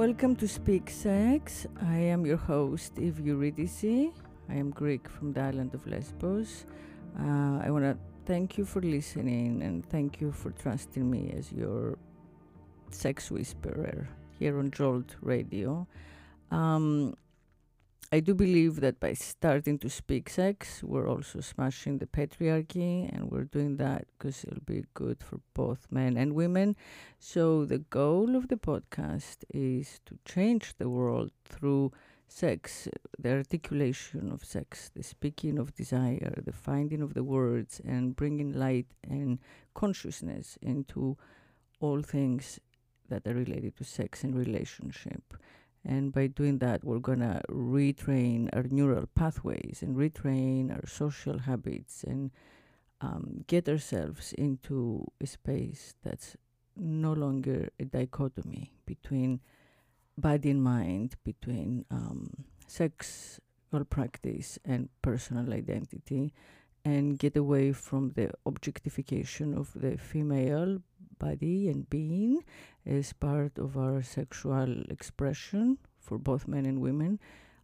Welcome to Speak Sex. I am your host, Eve Eurydice. I am Greek from the island of Lesbos. Uh, I want to thank you for listening and thank you for trusting me as your sex whisperer here on Jolt Radio. Um, I do believe that by starting to speak sex, we're also smashing the patriarchy, and we're doing that because it'll be good for both men and women. So, the goal of the podcast is to change the world through sex, the articulation of sex, the speaking of desire, the finding of the words, and bringing light and consciousness into all things that are related to sex and relationship. And by doing that, we're going to retrain our neural pathways and retrain our social habits and um, get ourselves into a space that's no longer a dichotomy between body and mind, between um, sexual practice and personal identity, and get away from the objectification of the female body and being as part of our sexual expression for both men and women.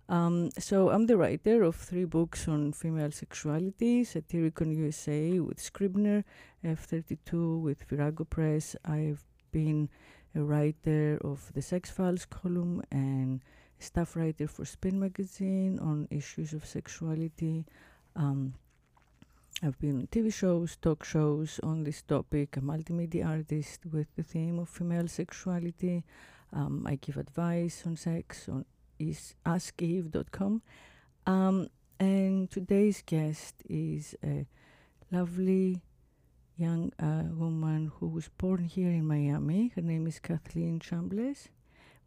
Um, so I'm the writer of three books on female sexuality, Satyricon USA with Scribner, F32 with Virago Press. I've been a writer of the Sex Files column and staff writer for Spin Magazine on issues of sexuality. Um, I've been on TV shows, talk shows on this topic. a multimedia artist with the theme of female sexuality. Um, I give advice on sex on is askeve.com. Um, and today's guest is a lovely young uh, woman who was born here in Miami. Her name is Kathleen Chambliss.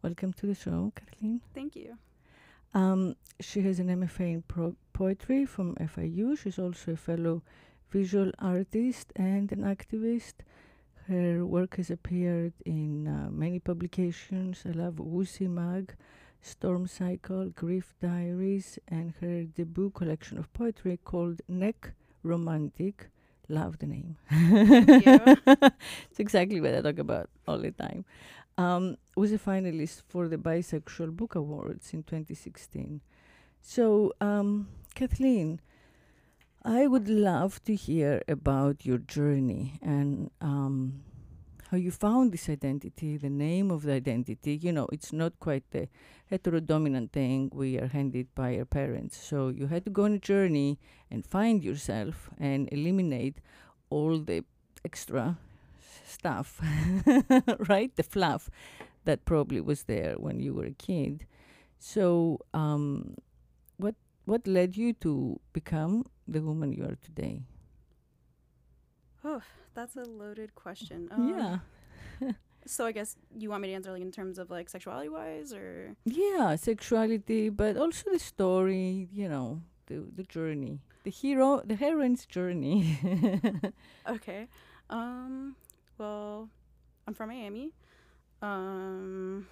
Welcome to the show, Kathleen. Thank you. Um, she has an MFA in pro- poetry from FIU. She's also a fellow visual artist and an activist. Her work has appeared in uh, many publications. I love Woozy Mag, Storm Cycle, Grief Diaries, and her debut collection of poetry called Neck Romantic. Love the name. it's exactly what I talk about all the time um, was a finalist for the Bisexual Book Awards in 2016. So, um, Kathleen, I would love to hear about your journey and um, how you found this identity, the name of the identity. You know, it's not quite the heterodominant thing we are handed by our parents. So you had to go on a journey and find yourself and eliminate all the extra stuff, right? The fluff that probably was there when you were a kid. So, um, what what led you to become the woman you are today? Oh, that's a loaded question. Um, yeah. so I guess you want me to answer like in terms of like sexuality wise or Yeah, sexuality, but also the story, you know, the the journey. The hero the heroine's journey. okay. Um well, I'm from Miami. Um,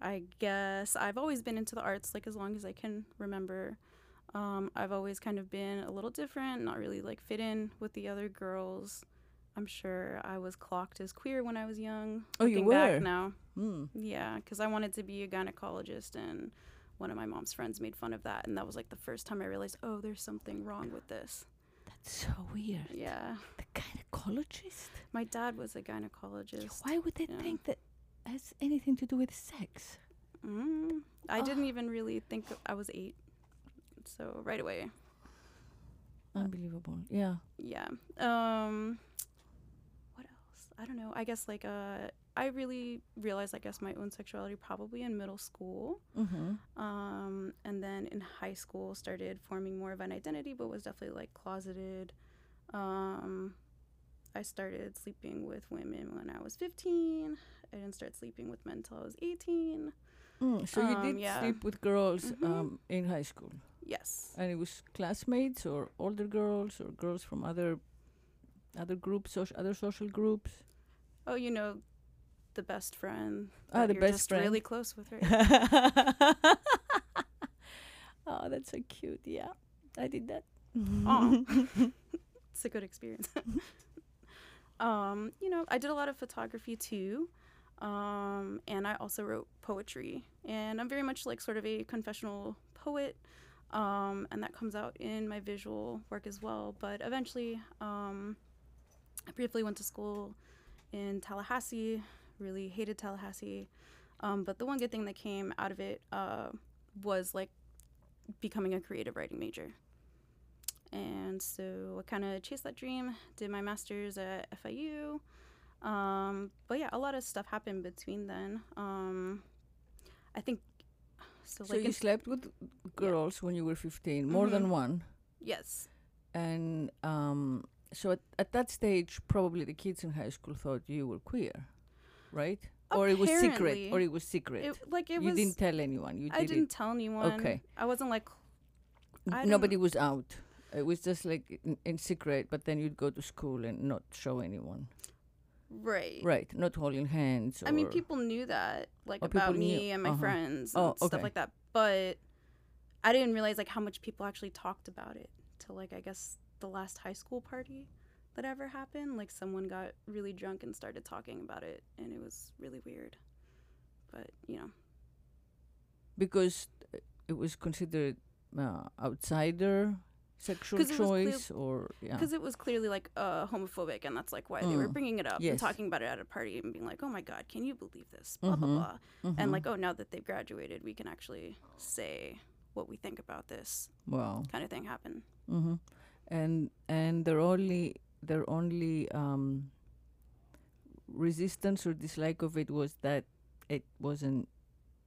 I guess I've always been into the arts, like as long as I can remember. Um, I've always kind of been a little different, not really like fit in with the other girls. I'm sure I was clocked as queer when I was young. Oh, you were now. Mm. Yeah, because I wanted to be a gynecologist, and one of my mom's friends made fun of that, and that was like the first time I realized, oh, there's something wrong with this. So weird. Yeah. The gynecologist? My dad was a gynecologist. Why would they yeah. think that has anything to do with sex? Mm, I oh. didn't even really think I was eight. So right away. Unbelievable. Yeah. Yeah. Um what else? I don't know. I guess like uh I really realized, I guess, my own sexuality probably in middle school. Mm-hmm. Um, and then in high school, started forming more of an identity, but was definitely like closeted. Um, I started sleeping with women when I was 15. I didn't start sleeping with men until I was 18. Mm, so um, you did yeah. sleep with girls mm-hmm. um, in high school? Yes. And it was classmates or older girls or girls from other other groups, so other social groups? Oh, you know, the best friend. Oh, the best just friend. Really close with her. oh, that's so cute. Yeah, I did that. Oh, it's a good experience. um, you know, I did a lot of photography too. Um, and I also wrote poetry. And I'm very much like sort of a confessional poet. Um, and that comes out in my visual work as well. But eventually, um, I briefly went to school in Tallahassee, really hated Tallahassee. Um, but the one good thing that came out of it uh, was like becoming a creative writing major. And so I kind of chased that dream, did my master's at FIU. Um, but yeah, a lot of stuff happened between then. Um, I think so. So like you slept with girls yeah. when you were 15, more mm-hmm. than one? Yes. And um, so at, at that stage, probably the kids in high school thought you were queer, right? or it was secret or it was secret it, like it you was, didn't tell anyone you i didn't it. tell anyone okay i wasn't like I nobody was out it was just like in, in, secret but then you'd go to school and not show anyone right right not holding hands i mean people knew that like oh, about me knew. and my uh-huh. friends and oh, okay. stuff like that but i didn't realize like how much people actually talked about it till like i guess the last high school party that ever happened. Like someone got really drunk and started talking about it, and it was really weird. But you know, because it was considered uh, outsider sexual choice, or yeah, because it was clearly like uh, homophobic, and that's like why they were mm. bringing it up yes. and talking about it at a party and being like, "Oh my God, can you believe this?" Blah mm-hmm. blah blah, mm-hmm. and like, "Oh, now that they've graduated, we can actually say." what we think about this wow kind of thing happen mm-hmm. and and they're only their only um, resistance or dislike of it was that it wasn't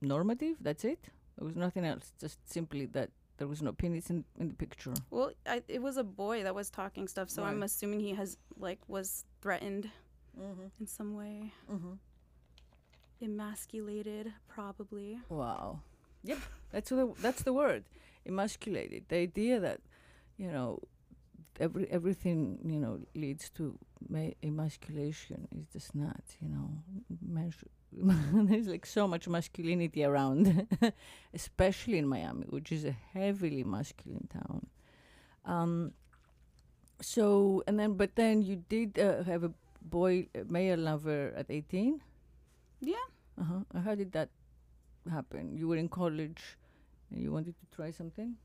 normative. That's it. There was nothing else. Just simply that there was no penis in, in the picture. Well, I, it was a boy that was talking stuff, so right. I'm assuming he has like was threatened mm-hmm. in some way. Mm-hmm. Emasculated, probably. Wow. Yep, that's the that's the word. Emasculated. The idea that, you know, every everything you know leads to ma- emasculation. Is just not you know. There's like so much masculinity around especially in miami which is a heavily masculine town. Um so and then but then you did uh, have a boy male lover at 18 yeah. Uh-huh. How did that happen? You were in college and you wanted to try something?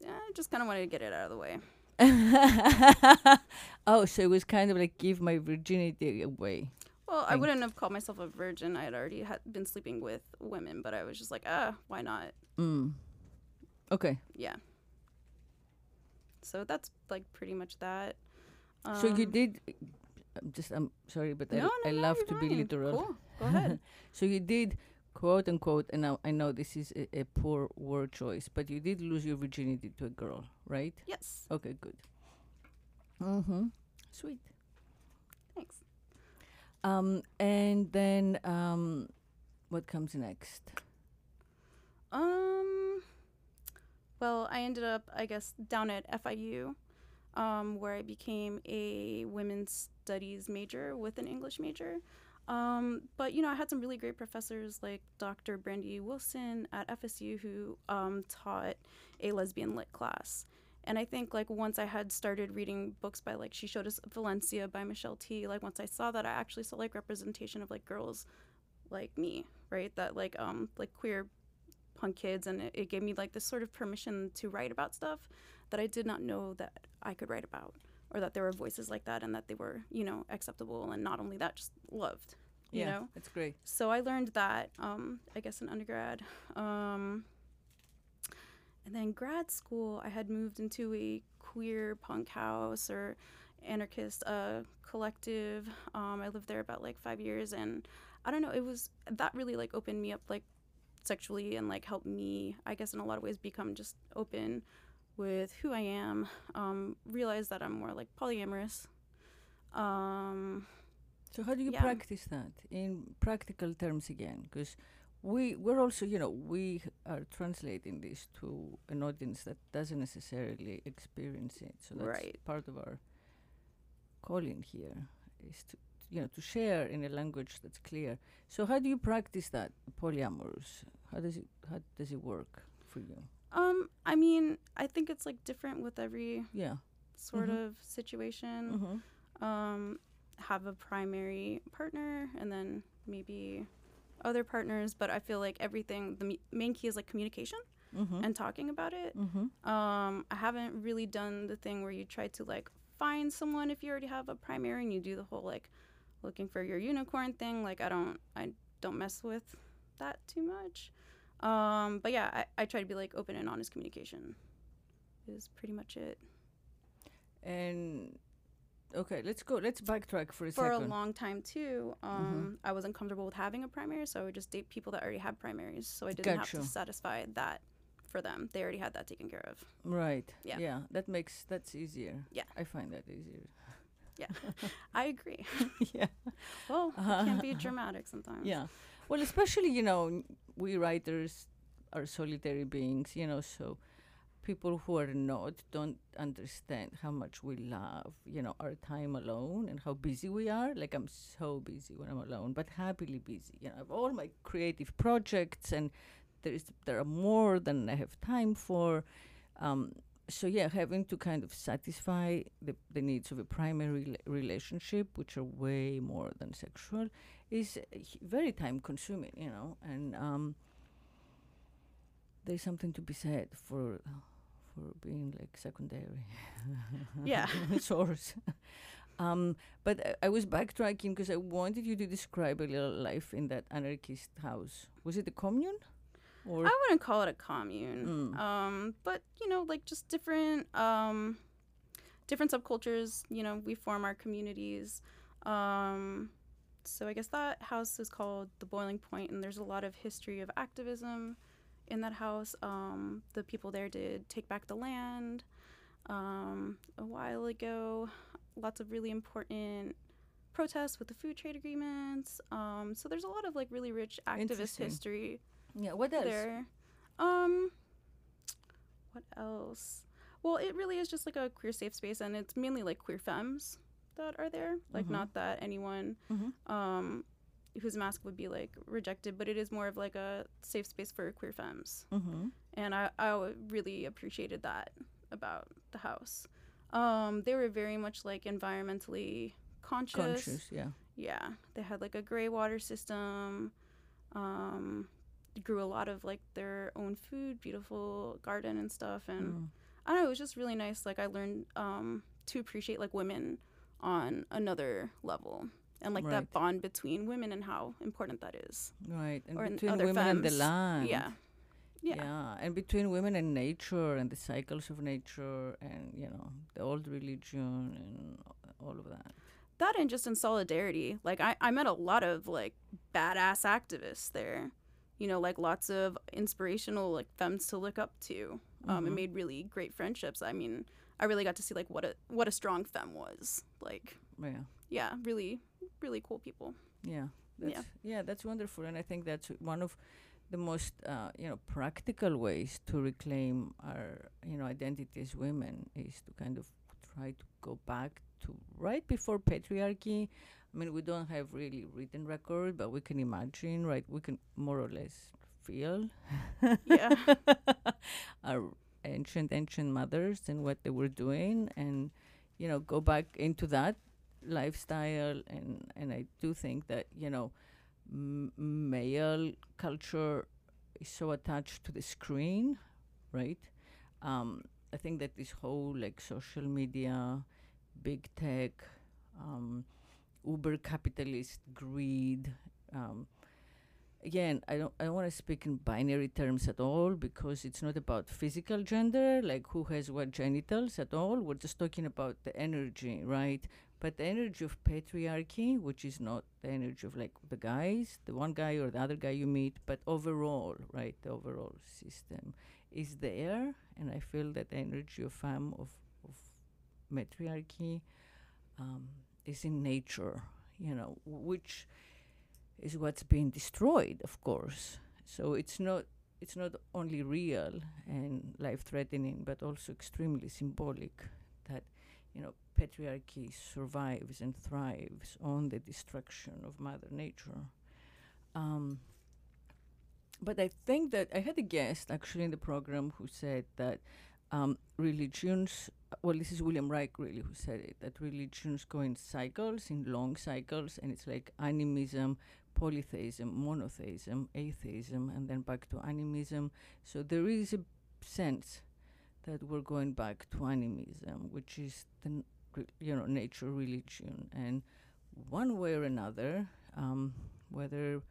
Yeah i just kind of wanted to get it out of the way oh, so it was kind of like give my virginity away. Well, I wouldn't have called myself a virgin. I had already had been sleeping with women, but I was just like, ah, why not? Mm. Okay. Yeah. So that's like pretty much that. Um, so you um, did. I'm just I'm sorry, but no, I, no, I no, love to fine. be literal. Cool. Go ahead. so you did quote unquote, and now I know this is a, a, poor word choice, but you did lose your virginity to a girl, right? Yes. Okay, good. Mm-hmm. Sweet. Thanks. Um, and then um, what comes next? Um, well, I ended up, I guess, down at FIU, um, where I became a women's studies major with an English major. Um, but you know, I had some really great professors like Dr. Brandy Wilson at FSU who um, taught a lesbian lit class. And I think like once I had started reading books by like she showed us Valencia by Michelle Tea. like once I saw that I actually saw like representation of like girls like me, right? That like um like queer punk kids and it, it gave me like this sort of permission to write about stuff that I did not know that I could write about or that there were voices like that and that they were, you know, acceptable and not only that, just loved. You yeah, know? That's great. So I learned that, um, I guess in undergrad. Um, and then grad school, I had moved into a queer punk house or anarchist uh, collective. Um, I lived there about like five years and I don't know, it was that really like opened me up like sexually and like helped me, I guess, in a lot of ways become just open with who I am, um, realize that I'm more like polyamorous. Um, so how do you yeah. practice that in practical terms again? Because we we're also you know we are translating this to an audience that doesn't necessarily experience it. So that's right. part of our calling here is to you know to share in a language that's clear. So how do you practice that polyamorous? How does it how does it work for you? Um, I mean, I think it's like different with every yeah sort mm-hmm. of situation. Mm-hmm. Um, have a primary partner and then maybe other partners. But I feel like everything, the main key is like communication Mm-hmm. and talking about it. mm-hmm. Um, I haven't really done the thing where you try to like find someone if you already have a primary and you do the whole like looking for your unicorn thing. Like I don't, I don't mess with that too much. Um, but yeah, I, I try to be like open and honest communication. Is pretty much it. And okay, let's go. Let's backtrack for a For a long time too, um, I was uncomfortable with having a primary, so I would just date people that already had primaries. So I didn't have to satisfy that for them. They already had that taken care of. right. Yeah. Yeah. That makes that's easier. Yeah. I find that easier. Yeah, I agree. yeah. Well, it can be dramatic sometimes. Yeah. Well, especially you know we writers are solitary beings. You know, so people who are not don't understand how much we love you know our time alone and how busy we are like i'm so busy when i'm alone but happily busy you know i have all my creative projects and there is there are more than i have time for um, so yeah having to kind of satisfy the, the needs of a primary rela- relationship which are way more than sexual is very time consuming you know and um, there's something to be said for for being like secondary Yeah. source. um, but I, I was backtracking because I wanted you to describe a little life in that anarchist house. Was it a commune? Or I wouldn't call it a commune. Mm. Um, but you know, like just different um, different subcultures. You know, we form our communities. Um, so I guess that house is called the Boiling Point, and there's a lot of history of activism in that house. Um, the people there did take back the land um, a while ago. Lots of really important protests with the food trade agreements. Um, so there's a lot of like really rich activist history yeah, what else? there. Um, what else? Well, it really is just like a queer safe space, and it's mainly like queer femmes that are there. Like, Mhm. not that anyone Mhm. um whose mask would be like rejected, but it is more of like a safe space for queer femmes, Mm-hmm. and I I really appreciated that about the house. Um, they were very much like environmentally conscious. Conscious, yeah. Yeah, they had like a gray water system. Um, grew a lot of like their own food, beautiful garden and stuff, and Mm. I don't know. It was just really nice. Like I learned um, to appreciate like women on another level, and like Right. that bond between women and how important that is. Right, and Or between women and the femmes. land. Yeah, yeah, yeah, and between women and nature and the cycles of nature and you know the old religion and all of that. that and just in solidarity. Like I, I met a lot of like badass activists there. You know, like lots of inspirational like femmes to look up to. Um, Mhm. and made really great friendships. I mean, I really got to see like what a what a strong femme was. Like, Yeah. yeah, really, really cool people. Yeah, Yeah. that's, yeah, that's wonderful, and I think that's one of the most uh, you know practical ways to reclaim our you know identity as women is to kind of try to go back to right before patriarchy. I mean, we don't have really written record, but we can imagine, right? We can more or less feel Yeah. our ancient ancient mothers and what they were doing, and you know go back into that lifestyle. And and I do think that you know m- male culture is so attached to the screen right? Um I think that this whole like social media big tech um uber capitalist greed um again i don't i don't want to speak in binary terms at all because it's not about physical gender like who has what genitals at all. We're just talking about the energy right? But the energy of patriarchy which is not the energy of like the guys the one guy or the other guy you meet but overall right the overall system is there. And i feel that the energy of femme of of matriarchy um, is in nature you know which is what's being destroyed, of course. So it's not it's not only real and life threatening, but also extremely symbolic that you know patriarchy survives and thrives on the destruction of Mother Nature. Um, but I think that I had a guest actually in the program who said that um, religions well, this is William Reich really who said it that religions go in cycles, in long cycles, and it's like animism, polytheism, monotheism, atheism, and then back to animism. So there is a sense that we're going back to animism, which is the you know nature religion, and one way or another, um, whether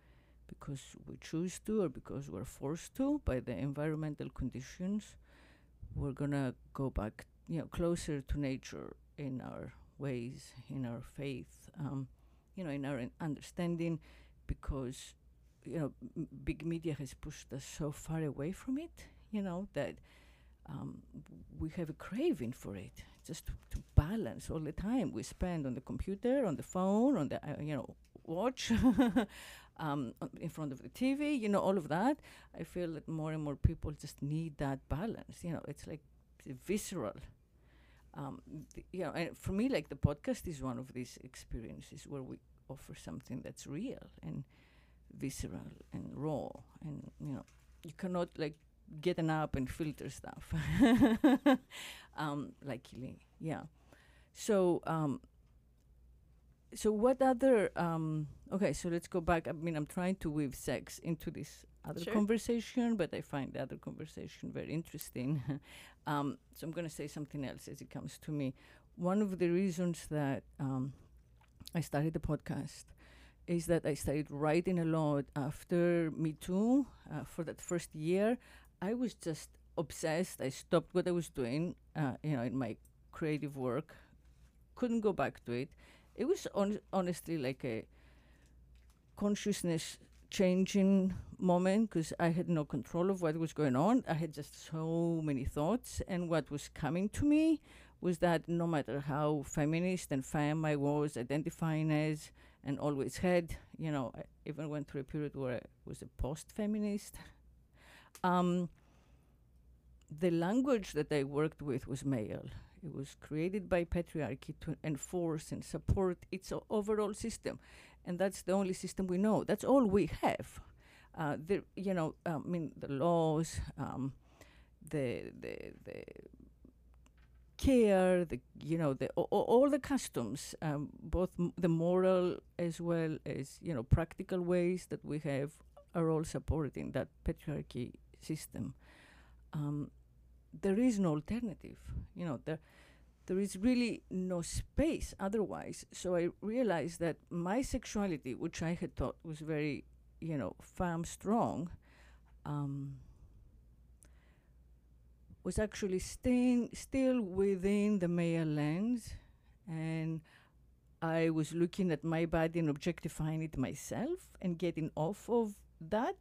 because we choose to or because we're forced to by the environmental conditions, we're gonna go back, you know, closer to nature in our ways, in our faith, um, you know, in our understanding, because you know, big media has pushed us so far away from it, you know, that um, we have a craving for it, just to, to, balance all the time we spend on the computer, on the phone, on the uh, you know watch, um, in front of the TV, you know, all of that. I feel that more and more people just need that balance. You know, it's like visceral. Um, you know, and for me, like the podcast is one of these experiences where we offer something that's real and visceral and raw, and you know, you cannot like get an app and filter stuff. um, luckily, yeah. So um, so what other um okay so let's go back i mean i'm trying to weave sex into this other sure. conversation but i find the other conversation very interesting um, so i'm going to say something else as it comes to me one of the reasons that um, i started the podcast is that i started writing a lot after me too uh, for that first year. I was just obsessed. I stopped what i was doing uh, you know in my creative work. Couldn't go back to it. It was on, honestly like a consciousness changing moment because I had no control of what was going on. I had just so many thoughts, and what was coming to me was that no matter how feminist and femme I was identifying as, and always had, you know, I even went through a period where I was a post feminist. Um, the language that I worked with was male. It was created by patriarchy to enforce and support its overall system, and that's the only system we know. That's all we have. Uh, the you know, I mean, the laws, um, the the the care, the you know, the all the customs, um, both m- the moral as well as you know practical ways that we have are all supporting that patriarchy system. Um, there is no alternative. You know, there there is really no space otherwise. So I realized that my sexuality, which I had thought was very, you know, femme strong, um, was actually staying still within the male lens, and I was looking at my body and objectifying it myself and getting off of that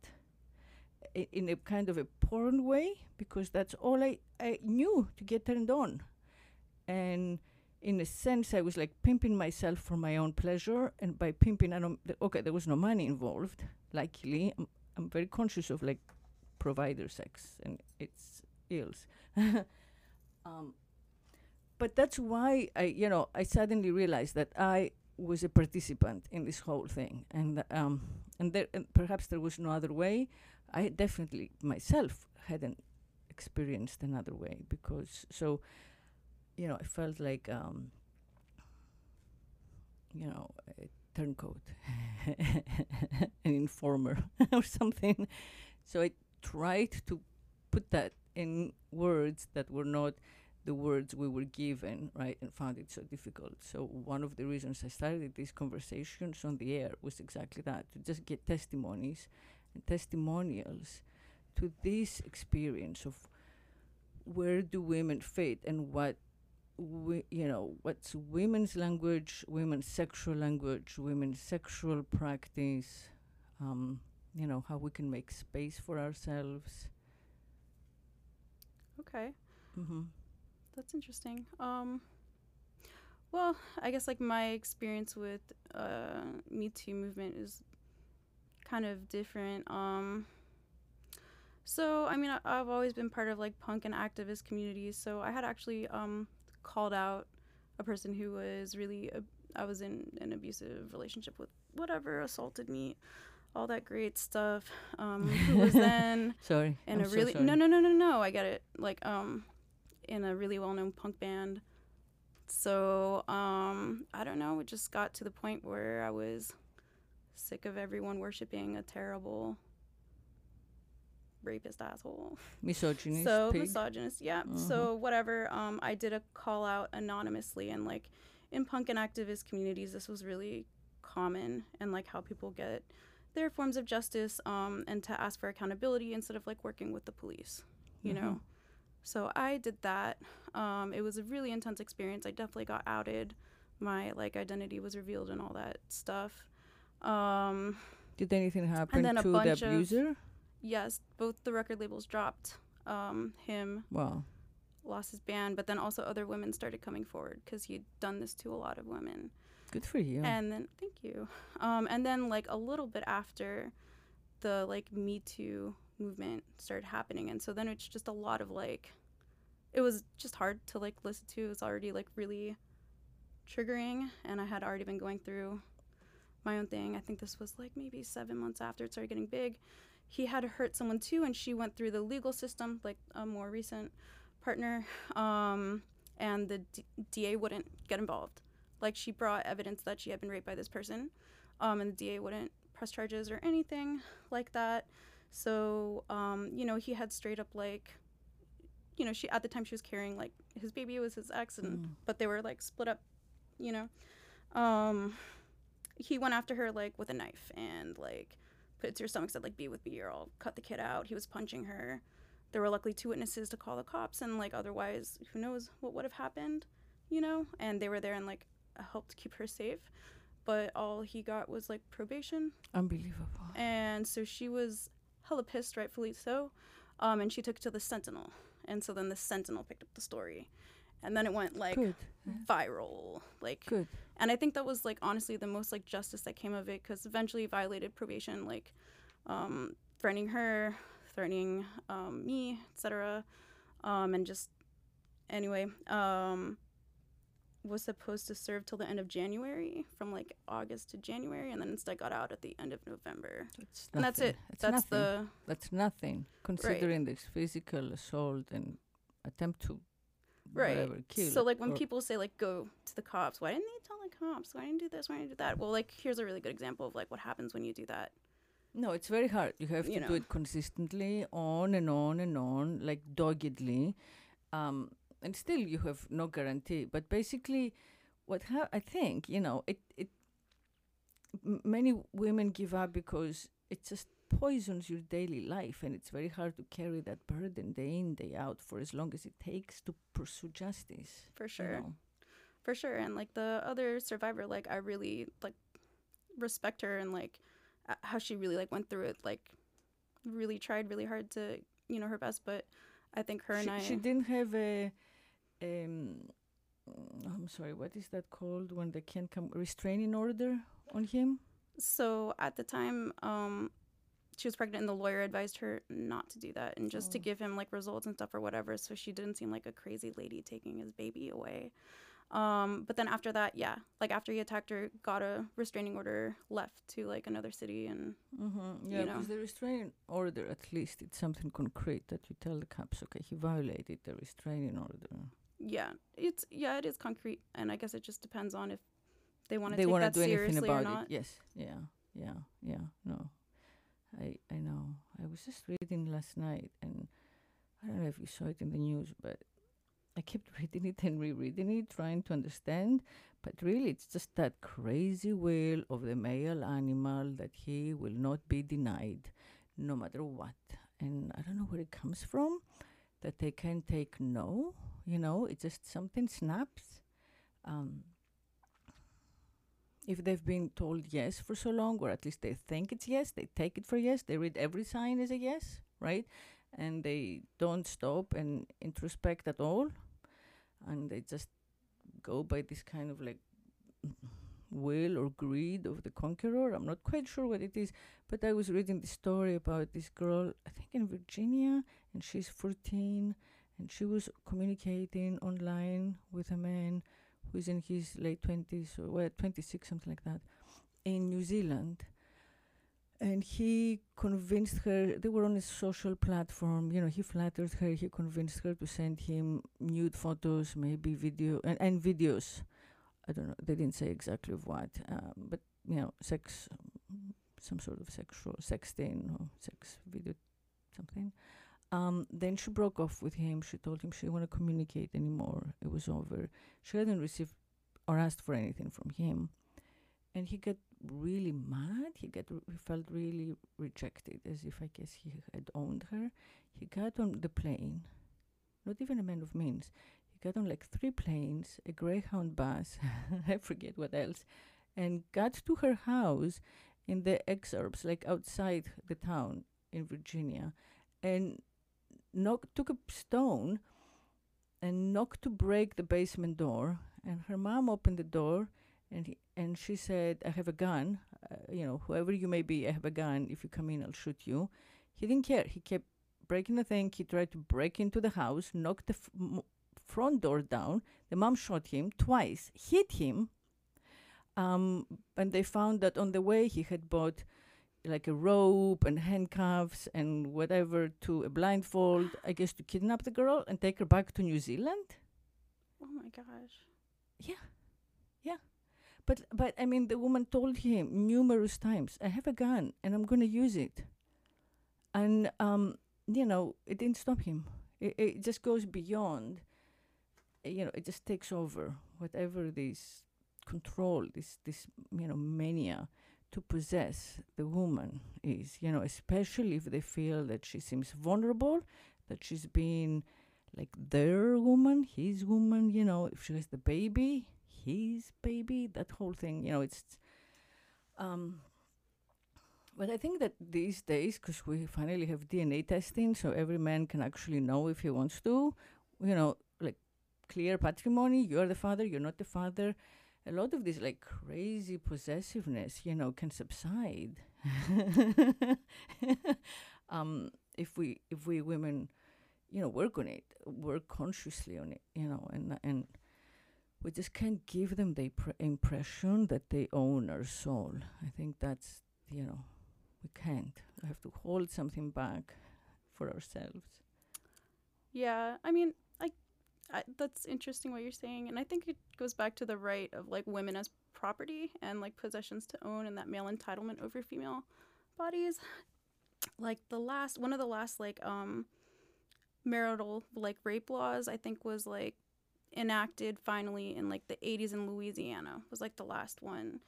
in a kind of a porn way because that's all I, I knew to get turned on. And in a sense, I was like pimping myself for my own pleasure. And by pimping, I don't, okay, there was no money involved, luckily. I'm, I'm very conscious of like provider sex and its ills. um, but that's why I, you know, I suddenly realized that I was a participant in this whole thing, and um, and there, and perhaps there was no other way. I definitely myself hadn't experienced another way because so you know I felt like um, you know a turncoat, an informer or something. So I tried to put that in words that were not the words we were given, right, and found it so difficult. So one of the reasons I started these conversations on the air was exactly that to just get testimonies and testimonials to this experience of where do women fit and what we, you know what's women's language women's sexual language women's sexual practice um, you know how we can make space for ourselves okay mm-hmm. that's interesting um, well i guess like my experience with uh, me too movement is kind of different. Um, so I mean, I, have always been part of like punk and activist communities. So I had actually um, called out a person who was really uh, I was in an abusive relationship with whatever assaulted me, all that great stuff. Um, who was then sorry in I'm a really so no no no no no I get it like um in a really well known punk band. So um, I don't know. It just got to the point where I was sick of everyone worshiping a terrible rapist asshole. Misogynist. So pig. misogynist, yeah. Mhm. So whatever. Um, I did a call out anonymously, and like in punk and activist communities, this was really common, and like how people get their forms of justice, um, and to ask for accountability instead of like working with the police, you Mhm. know. So I did that. Um, it was a really intense experience. I definitely got outed. My like identity was revealed and all that stuff. Um, Did anything happen then a to the bunch of- abuser? yes, both the record labels dropped um, him Wow. lost his band, but then also other women started coming forward because he'd done this to a lot of women. Good for you. And then, thank you. Um, and then, like a little bit after, the like Me Too movement started happening, and so then it's just a lot of like, it was just hard to like listen to. It was already like really triggering, and I had already been going through my own thing. I think this was like maybe seven months after it started getting big. He had hurt someone too, and she went through the legal system, like a more recent partner, um, and the D- DA wouldn't get involved. Like she brought evidence that she had been raped by this person, um, and the DA wouldn't press charges or anything like that. So, um, you know, he had straight up like, you know, she at the time she was carrying like his baby was his ex, and Mm. but they were like split up, you know. Um, he went after her like with a knife and like put it to her stomach, said like "Be with me or I'll cut the kid out." He was punching her. There were luckily two witnesses to call the cops, and like otherwise, who knows what would have happened, you know? And they were there and like helped keep her safe. But all he got was like probation, Unbelievable. and so she was hella pissed, rightfully so. Um, and she took it to the Sentinel, and so then the Sentinel picked up the story, and then it went like Good. viral, like Good. and I think that was like honestly the most like justice that came of it because eventually violated probation, like um, threatening her, threatening um, me, etc. Um, and just anyway, um, was supposed to serve till the end of January, from like August to January, and then instead got out at the end of November. That's And that's it. That's nothing. the That's nothing, considering this physical assault and attempt to Right. whatever, kill. So like when people say like go to the cops, why didn't they tell the cops? Why didn't you do this? Why didn't you do that? Well, like here's a really good example of like what happens when you do that. No, it's very hard. You have You to do it consistently, on and on and on, like doggedly, um, and still you have no guarantee. But basically, what ha- I think, you know, it it m- many women give up because it just poisons your daily life, and it's very hard to carry that burden day in day out for as long as it takes to pursue justice. For you sure. know. for sure and like the other survivor like i really like respect her and like uh, how she really like went through it like really tried really hard to you know her best but i think her she, and i she didn't have a um I'm sorry, what is that called when they can't come restraining order on him? so at the time um she was pregnant and the lawyer advised her not to do that and just to Oh. give him like results and stuff or whatever so she didn't seem like a crazy lady taking his baby away um but then after that yeah like after he attacked her got a restraining order left to like another city and Mm-hmm. You Yeah, know. because the restraining order, at least it's something concrete that you tell the cops, okay, he violated the restraining order. Yeah it's yeah it is concrete and i guess it just depends on if they want to they take wanna that do anything seriously or about not it. Yes, yeah, yeah, yeah. No, I I know. I was just reading last night, and I don't know if you saw it in the news, but I kept reading it and rereading it, trying to understand. But really, it's just that crazy will of the male animal that he will not be denied, no matter what. And I don't know where it comes from, that they can take no. You know, it's just something snaps. Um, if they've been told yes for so long, or at least they think it's yes, they take it for yes, they read every sign as a yes, right? And they don't stop and introspect at all. And they just go by this kind of like will or greed of the conqueror. I'm not quite sure what it is, but I was reading the story about this girl, I think in Virginia, and she's 14, and she was communicating online with a man who's in his late 20s or well, 26, something like that, in New Zealand. and he convinced her they were on a social platform you know he flattered her he convinced her to send him nude photos maybe video and, and videos i don't know they didn't say exactly of what um, but you know sex some sort of sexual sexting or sex video something um, then she broke off with him she told him she didn't want to communicate anymore it was over she hadn't received or asked for anything from him and he got really mad. He got he felt really rejected, as if I guess he had owned her. He got on the plane, not even a man of means. He got on like three planes, a Greyhound bus, I forget what else, and got to her house in the exurbs, like outside the town in Virginia, and knocked, took a stone and knocked to break the basement door. And her mom opened the door and he, and she said, "I have a gun. Uh, you know, whoever you may be, I have a gun. If you come in, I'll shoot you." He didn't care. He kept breaking the thing. He tried to break into the house, knocked the front door down. The mom shot him twice, hit him. Um, and they found that on the way he had bought like a rope and handcuffs and whatever to a blindfold, I guess, to kidnap the girl and take her back to New Zealand. Oh my gosh. Yeah. Yeah. But but I mean the woman told him numerous times, I have a gun and I'm gonna use it. And um, you know, it didn't stop him. It, it just goes beyond you know, it just takes over whatever this control, this this you know, mania to possess the woman is, you know, especially if they feel that she seems vulnerable, that she's being like their woman, his woman, you know, if she has the baby, his baby, that whole thing, you know, it's. Um, but I think that these days, because we finally have DNA testing, so every man can actually know if he wants to, you know, like clear patrimony, you're the father, you're not the father. A lot of this like crazy possessiveness, you know, can subside. um, if we if we women, you know, work on it, work consciously on it, you know, and and we just can't give them the pr- impression that they own our soul. I think that's, you know, we can't. We have to hold something back for ourselves. Yeah, I mean, I, that's interesting what you're saying, and I think it goes back to the right of like women as property and like possessions to own and that male entitlement over female bodies. Like the last one of the last like um marital like rape laws I think was like enacted finally in like the 80s in Louisiana was like the last one.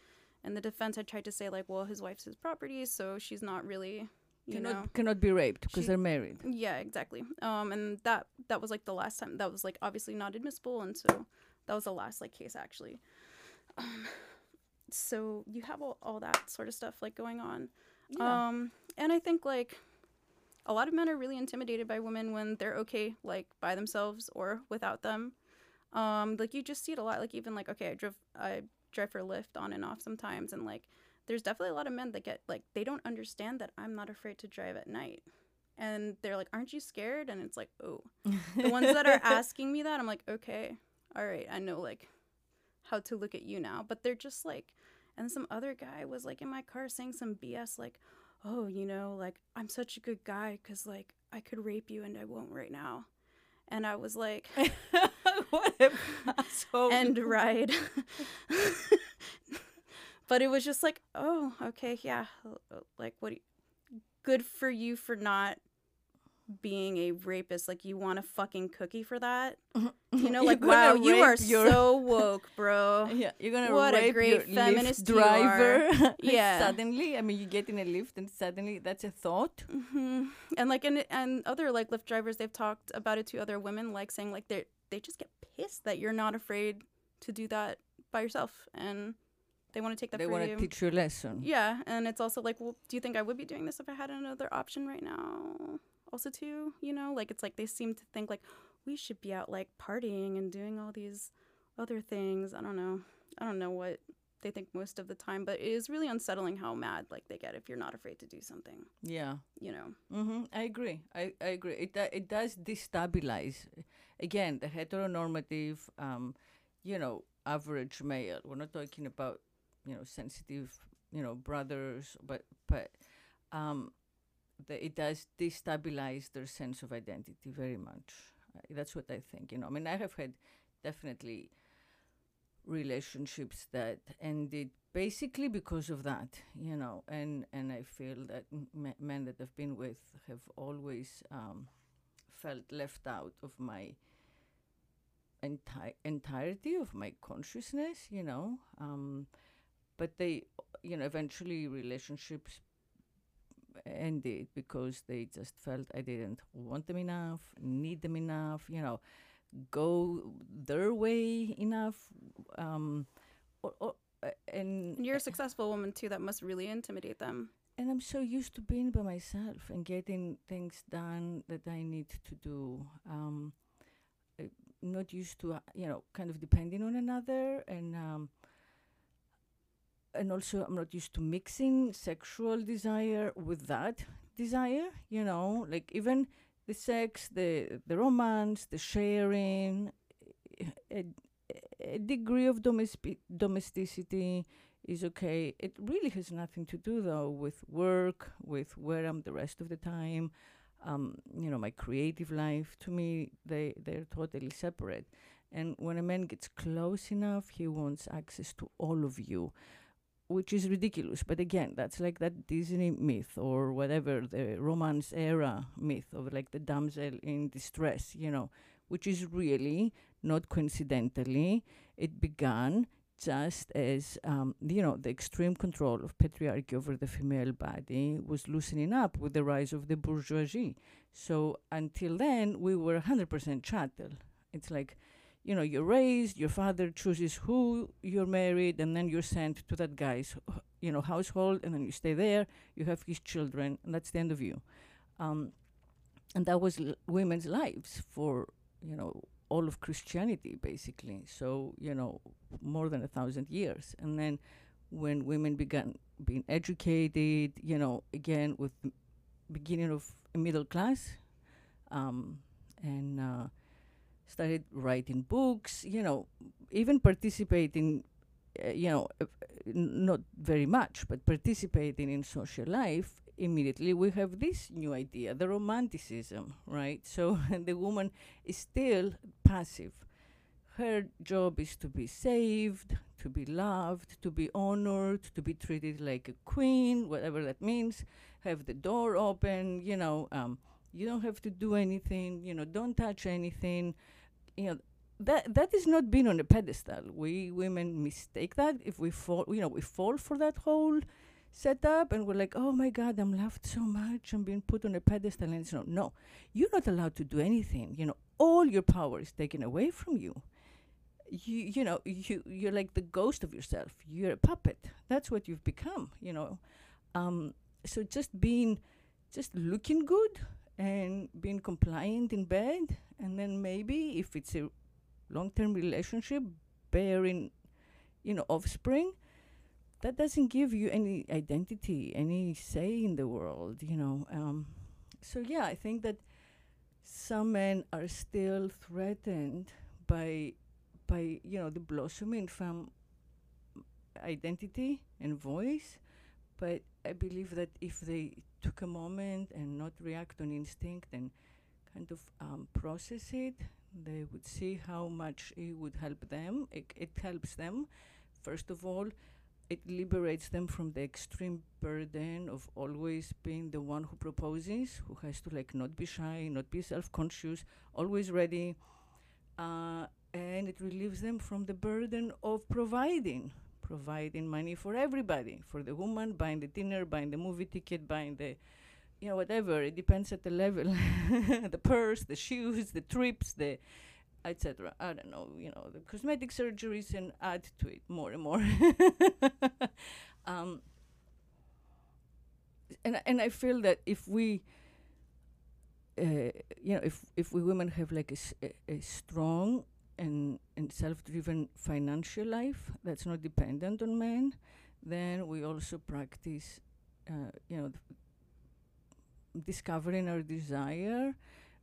And the defense had tried to say like, well, his wife's his property, so she's not really, cannot, know, cannot be raped because they're married. yeah, exactly. Um, and that that was like the last time that was like obviously not admissible, and so that was the last like case actually. Um, so you have all, all that sort of stuff like going on. Um, and I think like a lot of men are really intimidated by women when they're okay like by themselves or without them. Um, like you just see it a lot. Like even like okay, I drove I drive for Lyft on and off sometimes, and like there's definitely a lot of men that get like they don't understand that I'm not afraid to drive at night. And they're like, "Aren't you scared?" And it's like, "Oh." The ones that are asking me that, I'm like, "Okay. All right. I know like how to look at you now." But they're just like and some other guy was like in my car saying some BS like, "Oh, you know, like I'm such a good guy cuz like I could rape you and I won't right now." And I was like, what a asshole. "End ride." But it was just like, "Oh, okay, yeah. Like what you, good for you for not being a rapist. Like you want a fucking cookie for that?" You know, like wow, you are your- so woke, bro. Yeah, you're gonna What a great your feminist Lyft you are. driver. Yeah. suddenly, I mean, you get in a Lyft and suddenly that's a thought. hmm And like and and other like Lyft drivers, they've talked about it to other women, like saying like they they just get pissed that you're not afraid to do that by yourself, and they want to take that They for want to teach you a lesson. yeah, and it's also like, well, do you think I would be doing this if I had another option right now? Also, too, you know, like it's like they seem to think like we should be out like partying and doing all these other things. I don't know. I don't know what they think most of the time, but it is really unsettling how mad like they get if you're not afraid to do something. Yeah. You know. Mm-hmm. I agree. I, I agree. It do- it does destabilize. Again, the heteronormative, um, you know, average male. We're not talking about you know sensitive, you know, brothers, but but um, the, it does destabilize their sense of identity very much. Uh, that's what I think. You know, I mean, I have had definitely relationships that ended basically because of that. You know, and and I feel that m- men that I've been with have always um, felt left out of my enti- entirety of my consciousness. You know. Um, but they, you know, eventually relationships ended because they just felt I didn't want them enough, need them enough, you know, go their way enough. Um, or, or, uh, and, and you're a successful woman too. That must really intimidate them. And I'm so used to being by myself and getting things done that I need to do. Um, not used to, uh, you know, kind of depending on another and. Um, and also I'm not used to mixing sexual desire with that desire, you know, like even the sex, the the romance, the sharing, a, a degree of domestic domesticity is okay. It really has nothing to do though with work, with where I'm the rest of the time. Um, you know, my creative life. To me, they they're totally separate. And when a man gets close enough, he wants access to all of you which is ridiculous. But again, that's like that Disney myth or whatever, the Romance era myth of like the damsel in distress, you know, which is really not coincidentally, it began just as, um, you know, the extreme control of patriarchy over the female body was loosening up with the rise of the bourgeoisie. So until then, we were 100% chattel. It's like, you know, you're raised, your father chooses who you're married, and then you're sent to that guy's, you know, household, and then you stay there, you have his children, and that's the end of you. Um, and that was l- women's lives for, you know, all of Christianity, basically. So, you know, more than a thousand years. And then when women began being educated, you know, again, with m- beginning of a middle class, um, and, uh, started writing books, you know, even participating, uh, you know, uh, not very much, but participating in social life, immediately we have this new idea, the romanticism, right? So the woman is still passive. Her job is to be saved, to be loved, to be honored, to be treated like a queen, whatever that means, have the door open, you know, um, you don't have to do anything, you know, don't touch anything you know that that is not being on a pedestal. We women mistake that if we fall, you know, we fall for that whole setup, and we're like, oh my God, I'm loved so much, I'm being put on a pedestal, and it's no, no, you're not allowed to do anything. You know, all your power is taken away from you. You you know you you're like the ghost of yourself. You're a puppet. That's what you've become. You know, um, so just being, just looking good and being compliant in bed and then maybe if it's a long-term relationship bearing you know offspring that doesn't give you any identity any say in the world you know um, so yeah i think that some men are still threatened by by you know the blossoming from identity and voice but i believe that if they took a moment and not react on instinct and kind of um, process it, they would see how much it would help them. It, it helps them. First of all, it liberates them from the extreme burden of always being the one who proposes, who has to like not be shy, not be self-conscious, always ready. Uh, and it relieves them from the burden of providing, providing money for everybody, for the woman, buying the dinner, buying the movie ticket, buying the, you know, whatever. It depends at the level, the purse, the shoes, the trips, the etc. I don't know, you know, the cosmetic surgeries and add to it more and more. um, and and I feel that if we, uh, you know, if if we women have like a a strong and and self-driven financial life that's not dependent on men, then we also practice, uh, you know, discovering our desire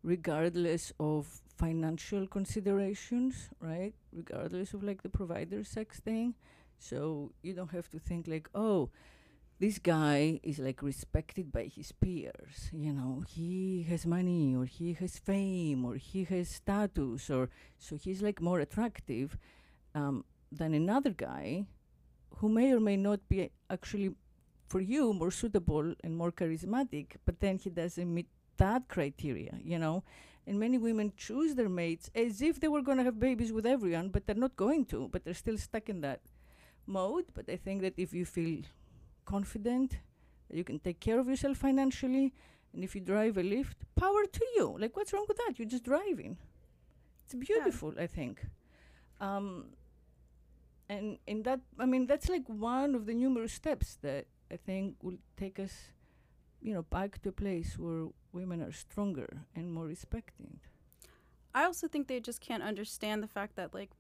regardless of financial considerations, right? Regardless of like the provider sex thing. So you don't have to think like, oh, this guy is like respected by his peers. You know, he has money or he has fame or he has status or so he's like more attractive um, than another guy who may or may not be actually for you more suitable and more charismatic, but then he doesn't meet that criteria, you know. And many women choose their mates as if they were going to have babies with everyone, but they're not going to, but they're still stuck in that mode. But I think that if you feel confident, that you can take care of yourself financially, and if you drive a Lyft, power to you. Like, what's wrong with that? You're just driving. It's beautiful, yeah. I think. Um, and in that, I mean, that's like one of the numerous steps that I think will take us, you know, back to a place where women are stronger and more respected. I also think they just can't understand the fact that like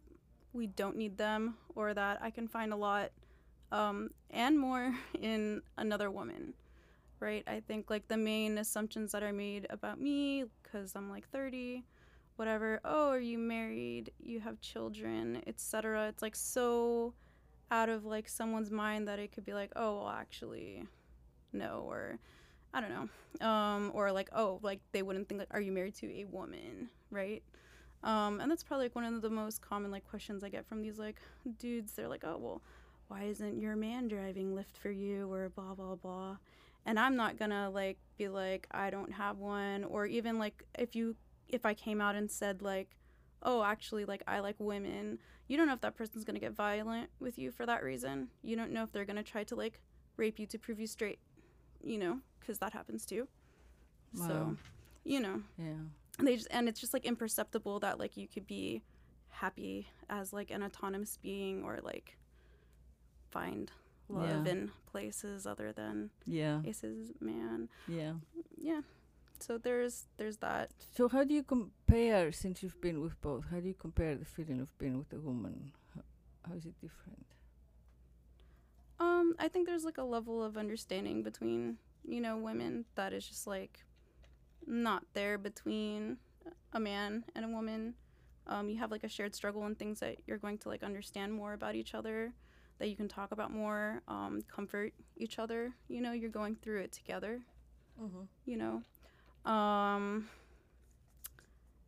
we don't need them or that I can find a lot um, and more in another woman, right? I think like the main assumptions that are made about me because I'm like 30, whatever. Oh, are you married? You have children, etc. It's like so out of like someone's mind that it could be like, oh, well, actually, no, or I don't know, um, or like, oh, like they wouldn't think like, are you married to a woman, right? Um, and that's probably like one of the most common like questions I get from these like dudes. They're like, oh, well, why isn't your man driving Lyft for you, or blah blah blah. And I'm not gonna like be like I don't have one, or even like if you if I came out and said like oh, actually, like, I like women, you don't know if that person's going to get violent with you for that reason. You don't know if they're going to try to, like, rape you to prove you straight, you know, because that happens too. Wow. So, you know. Yeah. And they just, and it's just, like, imperceptible that, like, you could be happy as, like, an autonomous being or, like, find love yeah. in places other than yeah. a cis man. Yeah. Yeah so there's there's that so how do you compare since you've been with both how do you compare the feeling of being with a woman how, how is it different um i think there's like a level of understanding between you know women that is just like not there between a man and a woman um, you have like a shared struggle and things that you're going to like understand more about each other that you can talk about more um, comfort each other you know you're going through it together mm-hmm. you know um,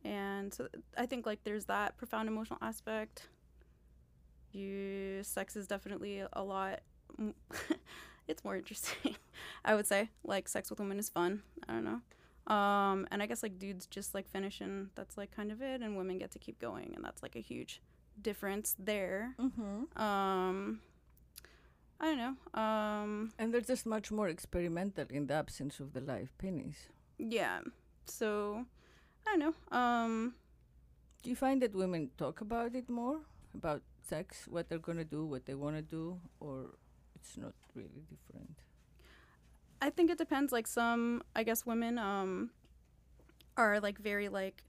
and so I think like there's that profound emotional aspect. You sex is definitely a lot. it's more interesting, I would say. Like sex with women is fun. I don't know. Um, and I guess like dudes just like finish and that's like kind of it, and women get to keep going, and that's like a huge difference there. Mm-hmm. Um, I don't know. Um, and they're just much more experimental in the absence of the live penis yeah so i don't know um do you find that women talk about it more about sex what they're going to do what they want to do or it's not really different i think it depends like some i guess women um are like very like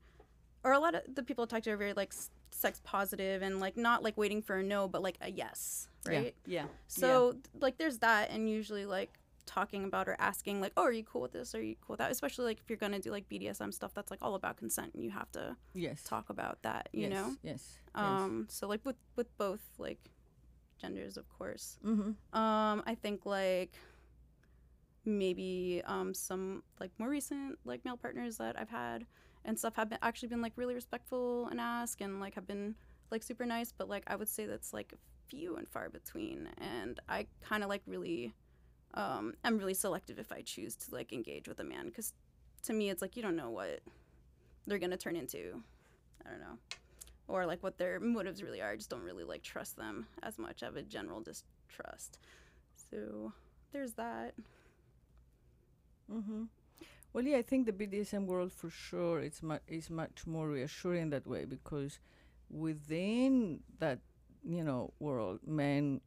or a lot of the people I talk to are very like s- sex positive and like not like waiting for a no but like a yes right yeah, yeah. so yeah. like there's that and usually like talking about or asking like, "Oh, are you cool with this? Are you cool with that?" Especially like if you're gonna do like BDSM stuff, that's like all about consent, and you have to yes talk about that. You yes, know. Yes. Yes. Um. Yes. So like with with both like genders, of course. Mm-hmm. Um. I think like maybe um some like more recent like male partners that I've had and stuff have been actually been like really respectful and ask and like have been like super nice, but like I would say that's like few and far between and I kind of like really um, I'm really selective if I choose to like engage with a man because to me it's like you don't know what they're gonna turn into. I don't know, or like what their motives really are. I just don't really like trust them as much. I have a general distrust. So there's that. Mm-hmm. Well, yeah, I think the BDSM world for sure it's mu- is much more reassuring that way because within that you know world, men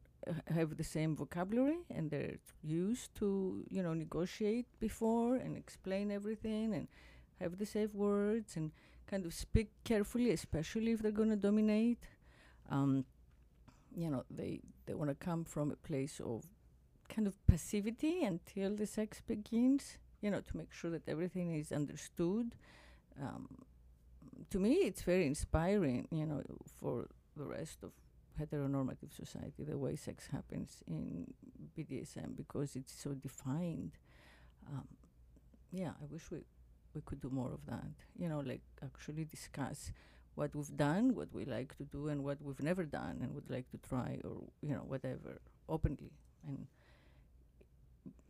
have the same vocabulary and they're used to you know negotiate before and explain everything and have the safe words and kind of speak carefully especially if they're going to dominate. Um, you know they they want to come from a place of kind of passivity until the sex begins you know to make sure that everything is understood um, to me it's very inspiring you know for the rest of heteronormative society, the way sex happens in BDSM, because it's so defined. Um, yeah, I wish we we could do more of that. You know, like actually discuss what we've done, what we like to do, and what we've never done and would like to try, or you know, whatever, openly, and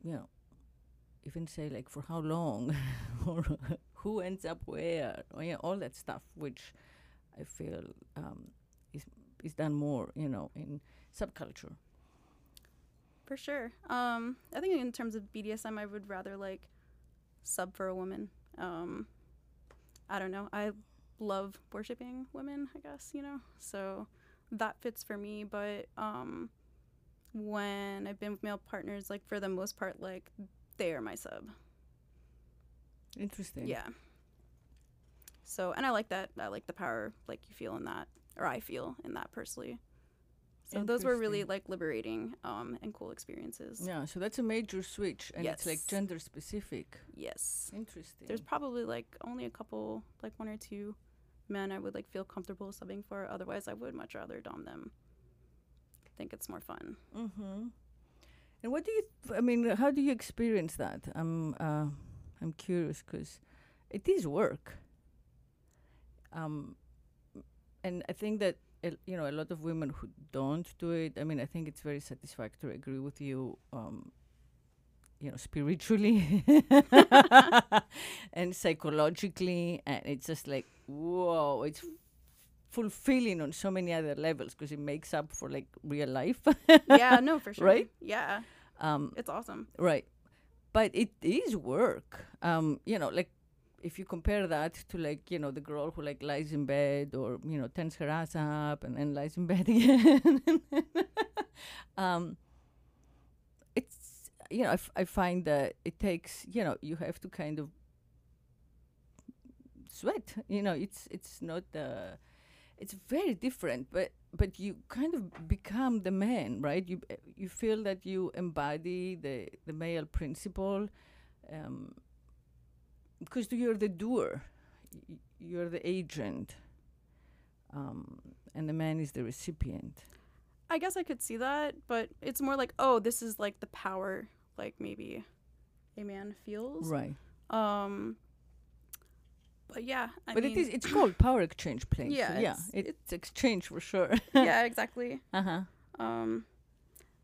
you know, even say like for how long, or who ends up where, or yeah, all that stuff, which I feel um, is is done more, you know, in subculture. For sure. Um, I think in terms of BDSM, I would rather like sub for a woman. Um, I don't know. I love worshiping women, I guess, you know? So that fits for me. But um, when I've been with male partners, like for the most part, like they are my sub. Interesting. Yeah. So, and I like that. I like the power, like you feel in that, or I feel in that personally. So those were really like liberating um, and cool experiences. Yeah, so that's a major switch, and it's like gender specific. Yes. Interesting. There's probably like only a couple, like one or two men I would like feel comfortable subbing for. Otherwise, I would much rather dom them. I think it's more fun. Mm-hmm. And what do you? Th- I mean, how do you experience that? I'm uh, I'm curious because it is work. Um, and I think that you know a lot of women who don't do it. I mean, I think it's very satisfactory. I agree with you. Um, you know, spiritually and psychologically, and it's just like whoa! It's fulfilling on so many other levels because it makes up for like real life. yeah, no, for sure. Right? Yeah, um, it's awesome. right but it is work um you know like if you compare that to like you know the girl who like lies in bed or you know turns her ass up and then lies in bed again um it's you know I, f- I find that it takes you know you have to kind of sweat you know it's it's not uh it's very different but but you kind of become the man right you you feel that you embody the the male principle um because you're the doer y- you're the agent um and the man is the recipient I guess I could see that, but it's more like, oh, this is like the power, like maybe a man feels. right Um. But yeah, I but mean, it is it's called power exchange place Yeah, yeah it's- it's, it's exchange for sure. Yeah, exactly. uh-huh. Um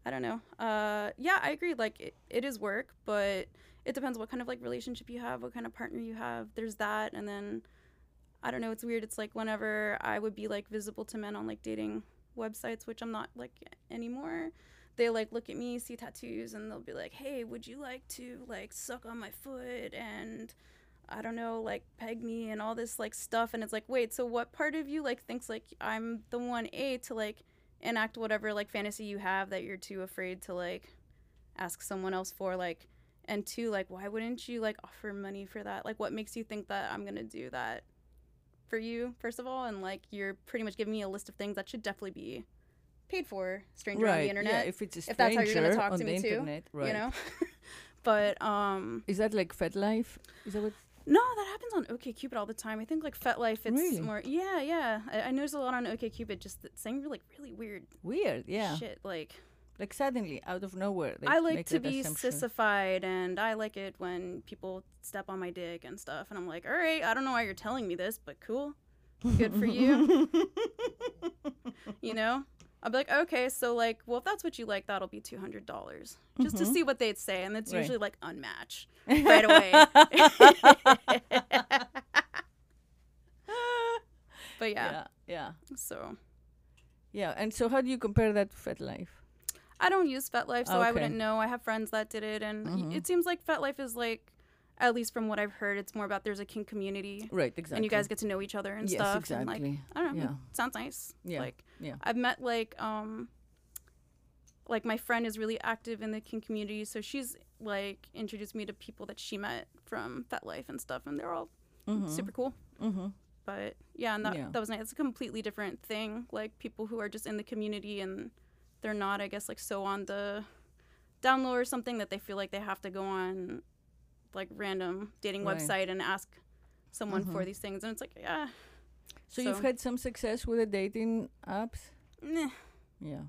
i don't know. Uh yeah i agree like it, it is work but it depends what kind of like relationship you have what kind of partner you have. There's that and then i don't know it's weird it's like whenever i would be like visible to men on like dating websites which i'm not like anymore they like look at me see tattoos and they'll be like hey would you like to like suck on my foot? And I don't know, like peg me and all this like stuff. And it's like, wait, so what part of you like thinks like I'm the one A to like enact whatever like fantasy you have that you're too afraid to like ask someone else for like and two like why wouldn't you like offer money for that? Like what makes you think that i'm gonna do that for you first of all? And like you're pretty much giving me a list of things that should definitely be paid for stranger on the right internet yeah if it's a if that's how you're gonna stranger talk on to the me too, internet right you know? but um is that like FetLife? Is that what no that happens on okcupid all the time i think like fetlife it's Really? more yeah yeah I, I notice a lot on okcupid just that saying like really weird weird yeah shit like like suddenly out of nowhere they I like to be assumption. sissified, and I like it when people step on my dick and stuff. And I'm like, all right, I don't know why you're telling me this, but cool, good for you. you know, I'll be like, okay, so like, well, if that's what you like, that'll be two hundred dollars, just to see what they'd say, and it's Mm-hmm. Right. usually like unmatch right away. but yeah, yeah yeah so yeah and so how do you compare that to FetLife I don't use FetLife, so I wouldn't know. I have friends that did it, and Mhm. it seems like FetLife is like, at least from what I've heard, it's more about there's a kink community, right exactly and you guys get to know each other and yes stuff. exactly And like, I don't know, yeah sounds nice. Yeah, Like, yeah. I've met like, um, like my friend is really active in the kink community, so she's like introduced me to people that she met from FetLife and stuff, and they're all mm-hmm. super cool. mm-hmm. But yeah, and that Yeah. that was nice. It's a completely different thing. Like people who are just in the community and they're not, I guess, like so on the down low or something that they feel like they have to go on like random dating Right. website and ask someone for Mhm. these things. And it's like, yeah, so, you've had some success with the dating apps meh. Yeah.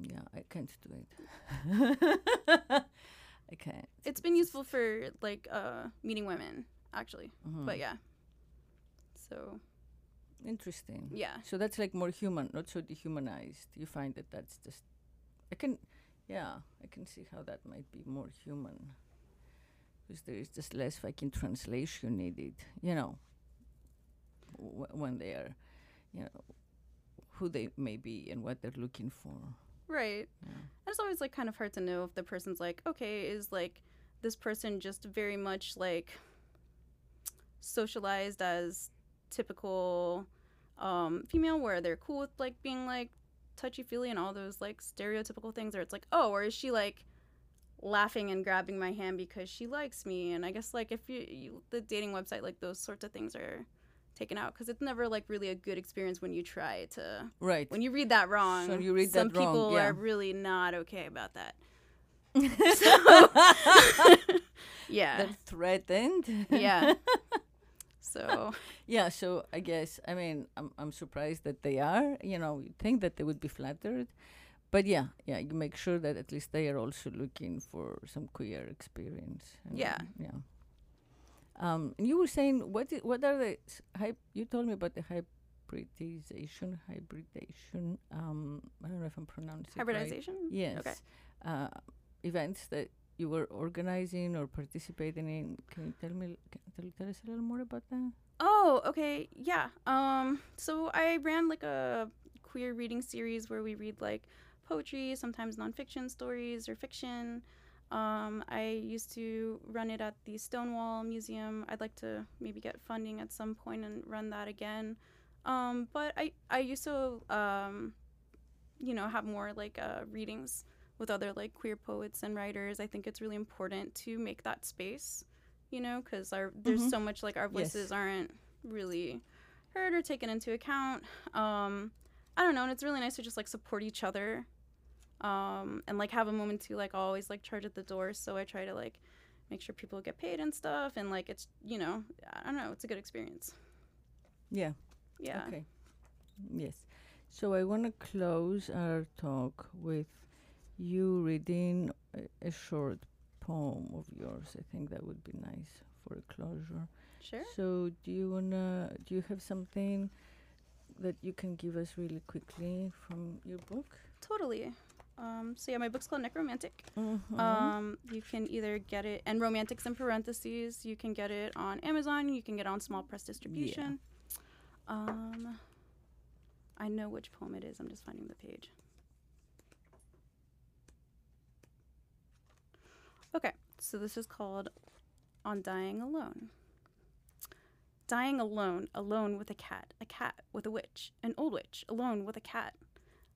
Yeah, I can't do it. I can't. It's been useful for like uh meeting women actually. Mhm. But yeah. So, Interesting. yeah. So that's like more human, not so dehumanized. You find that that's just. I can, yeah, I can see how that might be more human. Because there is just less fucking translation needed, you know, when they are, you know, who they may be and what they're looking for. Right. Yeah. And it's always like kind of hard to know if the person's like, okay, is like this person just very much like socialized as typical um, female, where they're cool with like being like touchy feely and all those like stereotypical things, or it's like, oh, or is she like laughing and grabbing my hand because she likes me? And I guess like if you, you the dating website, like those sorts of things are taken out because it's never like really a good experience when you try to Right. when you read that wrong, So you read some that wrong, people yeah. are really not okay about that. Yeah. They're threatened. yeah. So, Yeah, so I guess I mean I'm I'm surprised that they are. You know, you think that they would be flattered, but yeah, yeah, you make sure that at least they are also looking for some queer experience. Yeah. yeah. Um, and you were saying what i- what are the s- hy- you told me about the hybridization hybridation. Um, I don't know if I'm pronouncing it right. hybridization? Yes. Okay. Uh, events that you were organizing or participating in. Can you tell me? Can tell, tell us a little more about that? Oh, okay. Yeah. Um so I ran like a queer reading series where we read like poetry, sometimes nonfiction stories or fiction. Um, I used to run it at the Stonewall Museum. I'd like to maybe get funding at some point and run that again. Um, but I, I used to, um, you know, have more like uh, readings with other like queer poets and writers. I think it's really important to make that space, you know, because our there's Mhm. so much like our Yes. voices aren't really heard or taken into account. Um, I don't know, and it's really nice to just like support each other, um, and like have a moment to like always like charge at the door. So I try to like make sure people get paid and stuff, and like it's you know I don't know, it's a good experience. Yeah. Yeah. Okay. Yes. So I want to close our talk with you reading a, a short poem of yours. I think that would be nice for a closure. Sure. So do you wanna? Do you have something that you can give us really quickly from your book? Totally. Um, so yeah, my book's called Necromantic. Mm-hmm. Um, you can either get it and Romantics in parentheses. You can get it on Amazon. You can get it on small press distribution. Um, I know which poem it is. I'm just finding the page. Okay, so this is called "On Dying Alone." Dying alone, alone with a cat, a cat with a witch, an old witch, alone with a cat.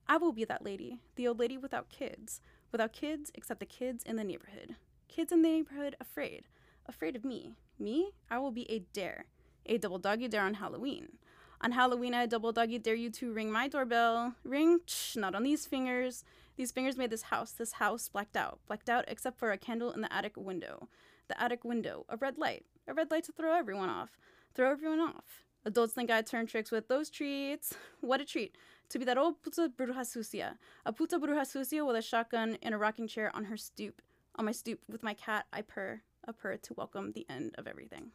I will be that lady, the old lady without kids, without kids except the kids in the neighborhood. Kids in the neighborhood afraid, afraid of me. Me, I will be a dare, a double doggy dare on Halloween. On Halloween, I double doggy dare you to ring my doorbell. Ring, not on these fingers. These fingers made this house, this house blacked out, blacked out except for a candle in the attic window. The attic window, a red light, a red light to throw everyone off, throw everyone off. Adults think I turn tricks with those treats. What a treat to be that old puta bruja sucia, a puta bruja sucia with a shotgun in a rocking chair on her stoop. On my stoop with my cat, I purr, a purr to welcome the end of everything.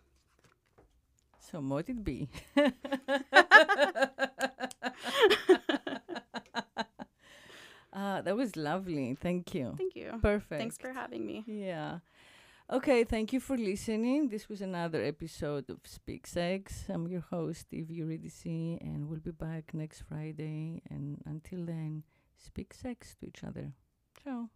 So mote it be. Ah, that was lovely. Thank you. Thank you. Perfect. Thanks for having me. Yeah. Okay, thank you for listening. This was another episode of Speak Sex. I'm your host, Eve Eurydice, and we'll be back next Friday. And until then, speak sex to each other. Ciao.